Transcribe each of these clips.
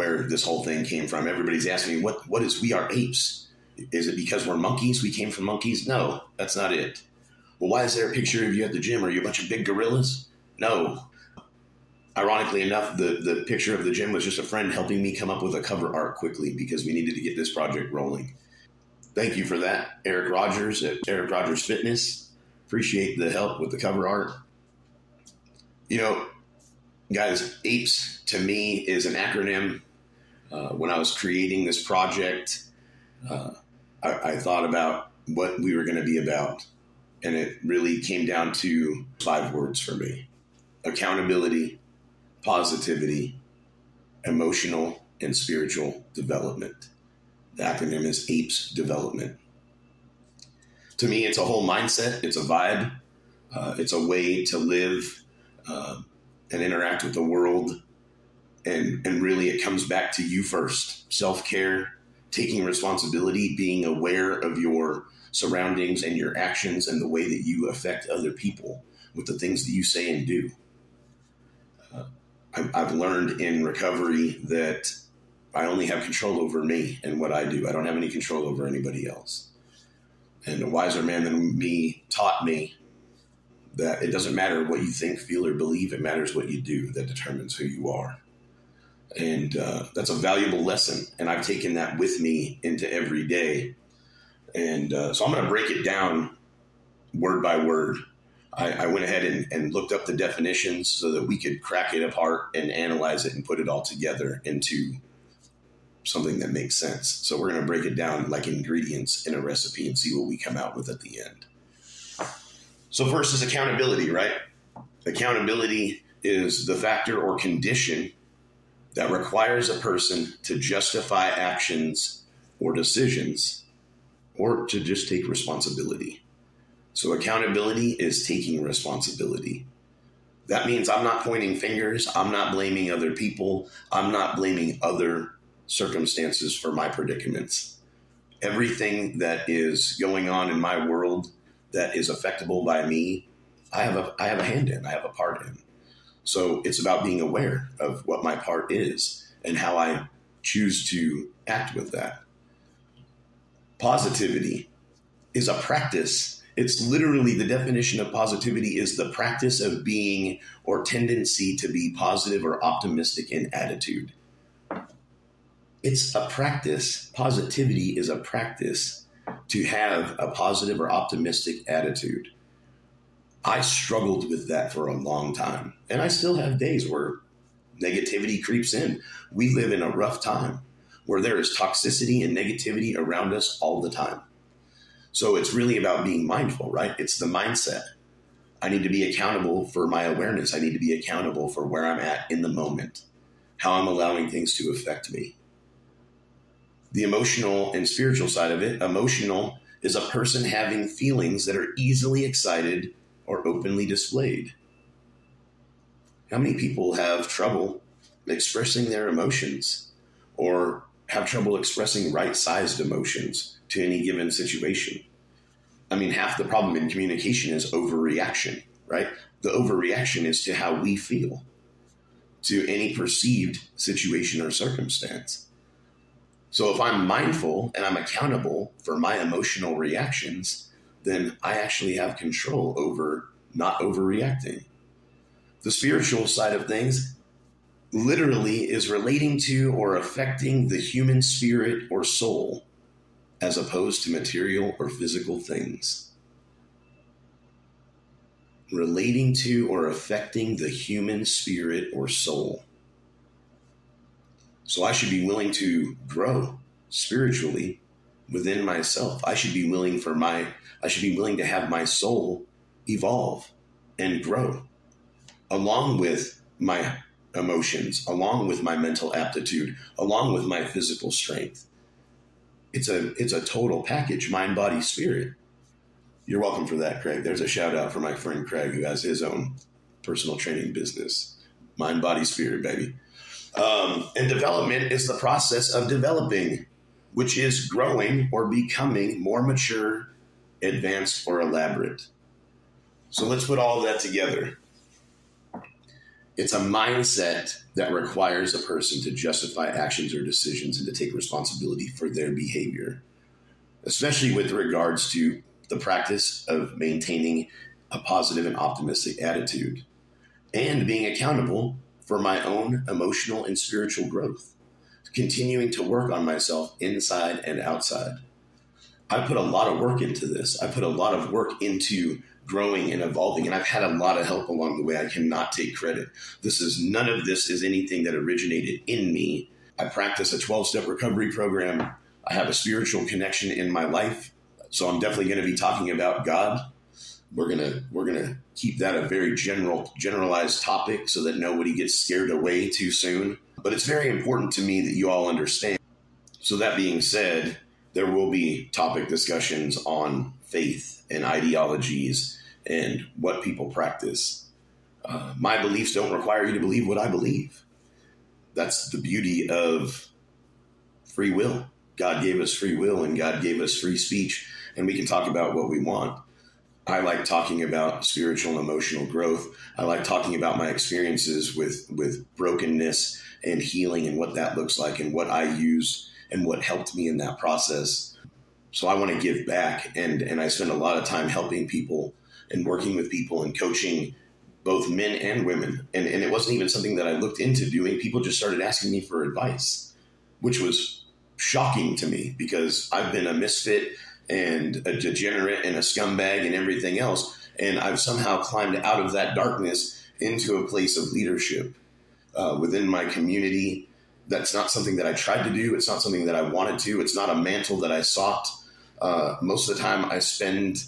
where this whole thing came from. Everybody's asking me, what, what is We Are Apes? Is it because we're monkeys? We came from monkeys? No, that's not it. Well, why is there a picture of you at the gym? Are you a bunch of big gorillas? No. Ironically enough, the, the picture of the gym was just a friend helping me come up with a cover art quickly because we needed to get this project rolling. Thank you for that, Eric Rogers at Eric Rogers Fitness. Appreciate the help with the cover art. You know, guys, APES to me is an acronym. Uh, when I was creating this project, uh, I, I thought about what we were going to be about. And it really came down to five words for me accountability, positivity, emotional, and spiritual development. The acronym is APES development. To me, it's a whole mindset, it's a vibe, uh, it's a way to live uh, and interact with the world. And, and really, it comes back to you first self care, taking responsibility, being aware of your surroundings and your actions and the way that you affect other people with the things that you say and do. Uh, I've, I've learned in recovery that I only have control over me and what I do. I don't have any control over anybody else. And a wiser man than me taught me that it doesn't matter what you think, feel, or believe. It matters what you do that determines who you are. And uh, that's a valuable lesson. And I've taken that with me into every day. And uh, so I'm going to break it down word by word. I, I went ahead and, and, looked up the definitions so that we could crack it apart and analyze it and put it all together into something that makes sense. So we're going to break it down like ingredients in a recipe and see what we come out with at the end. So, first is accountability, right? Accountability is the factor or condition that requires a person to justify actions or decisions or to just take responsibility. So, accountability is taking responsibility. That means I'm not pointing fingers, I'm not blaming other people, I'm not blaming other circumstances for my predicaments. Everything that is going on in my world that is affectable by me, I have a I have a hand in, I have a part in. So it's about being aware of what my part is and how I choose to act with that. Positivity is a practice. It's literally the definition of positivity is the practice of being or tendency to be positive or optimistic in attitude. It's a practice. Positivity is a practice to have a positive or optimistic attitude. I struggled with that for a long time. And I still have days where negativity creeps in. We live in a rough time where there is toxicity and negativity around us all the time. So it's really about being mindful, right? It's the mindset. I need to be accountable for my awareness. I need to be accountable for where I'm at in the moment, how I'm allowing things to affect me the emotional and spiritual side of it. Emotional is a person having feelings that are easily excited or openly displayed. How many people have trouble expressing their emotions or have trouble expressing right sized emotions to any given situation? I mean, half the problem in communication is overreaction, right? The overreaction is to how we feel to any perceived situation or circumstance. So if I'm mindful and I'm accountable for my emotional reactions, then I actually have control over not overreacting. The spiritual side of things literally is relating to or affecting the human spirit or soul as opposed to material or physical things. Relating to or affecting the human spirit or soul. So I should be willing to grow spiritually within myself. I should be willing for my I should be willing to have my soul evolve and grow along with my emotions, along with my mental aptitude, along with my physical strength. It's a it's a total package, mind, body, spirit. You're welcome for that, Craig. There's a shout out for my friend Craig who has his own personal training business. Mind, body, spirit, baby. Um, and development is the process of developing, which is growing or becoming more mature, advanced, or elaborate. So let's put all of that together. It's a mindset that requires a person to justify actions or decisions and to take responsibility for their behavior, especially with regards to the practice of maintaining a positive and optimistic attitude and being accountable for my own emotional and spiritual growth, continuing to work on myself inside and outside. I put a lot of work into this. I put a lot of work into growing and evolving, and I've had a lot of help along the way. I cannot take credit. This is none of this is anything that originated in me. I practice a 12 step recovery program. I have a spiritual connection in my life. So I'm definitely going to be talking about God. We're gonna we're gonna keep that a very general generalized topic so that nobody gets scared away too soon. But it's very important to me that you all understand. So that being said, there will be topic discussions on faith and ideologies and what people practice. Uh, my beliefs don't require you to believe what I believe. That's the beauty of free will. God gave us free will and God gave us free speech, and we can talk about what we want. I like talking about spiritual and emotional growth. I like talking about my experiences with with brokenness and healing and what that looks like and what I use and what helped me in that process. So I want to give back and and I spend a lot of time helping people and working with people and coaching both men and women. And and it wasn't even something that I looked into doing. People just started asking me for advice, which was shocking to me because I've been a misfit and a degenerate and a scumbag and everything else. And I've somehow climbed out of that darkness into a place of leadership uh, within my community. That's not something that I tried to do. It's not something that I wanted to. It's not a mantle that I sought. Uh, most of the time, I spend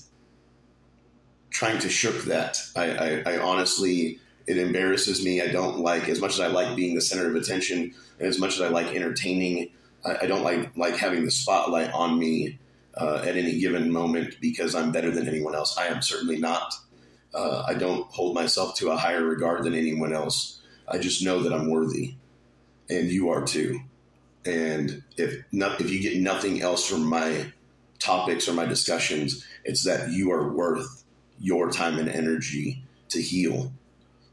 trying to shirk that. I, I, I honestly, it embarrasses me. I don't like as much as I like being the center of attention, and as much as I like entertaining. I, I don't like like having the spotlight on me uh, at any given moment because I'm better than anyone else. I am certainly not. Uh, I don't hold myself to a higher regard than anyone else. I just know that I'm worthy, and you are too. And if not, if you get nothing else from my topics or my discussions, it's that you are worth your time and energy to heal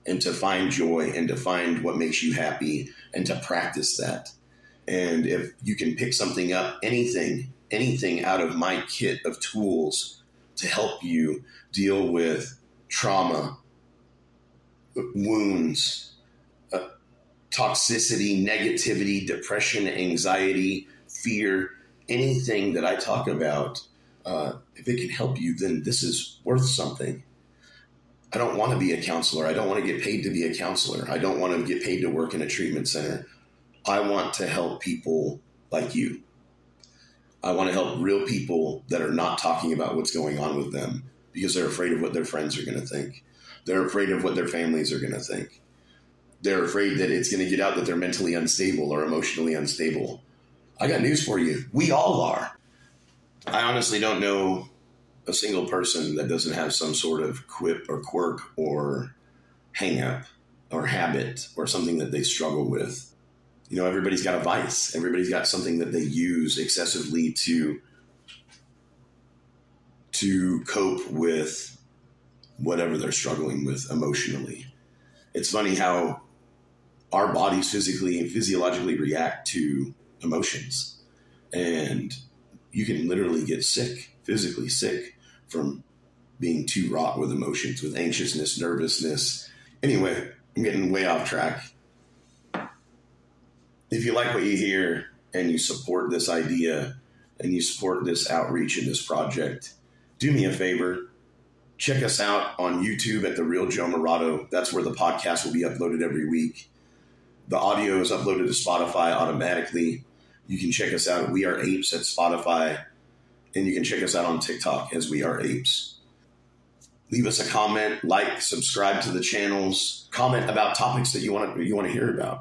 and to find joy and to find what makes you happy and to practice that. And if you can pick something up, anything anything out of my kit of tools to help you deal with trauma, wounds, toxicity, negativity, depression, anxiety, fear, anything that I talk about, uh, if it can help you, then this is worth something. I don't want to be a counselor. I don't want to get paid to be a counselor. I don't want to get paid to work in a treatment center. I want to help people like you. I want to help real people that are not talking about what's going on with them because they're afraid of what their friends are going to think. They're afraid of what their families are going to think. They're afraid that it's going to get out that they're mentally unstable or emotionally unstable. I got news for you. We all are. I honestly don't know a single person that doesn't have some sort of quip or quirk or hang up or habit or something that they struggle with you know, everybody's got a vice. Everybody's got something that they use excessively to to cope with whatever they're struggling with emotionally. It's funny how our bodies physically and physiologically react to emotions. And you can literally get sick, physically sick, from being too wrought with emotions, with anxiousness, nervousness. Anyway, I'm getting way off track if you like what you hear and you support this idea and you support this outreach and this project, do me a favor. Check us out on YouTube at The Real Joe Murato. That's where the podcast will be uploaded every week. The audio is uploaded to Spotify automatically. You can check us out We Are Apes at Spotify. And you can check us out on TikTok as We Are Apes. Leave us a comment, like, subscribe to the channels, comment about topics that you want to you want to hear about.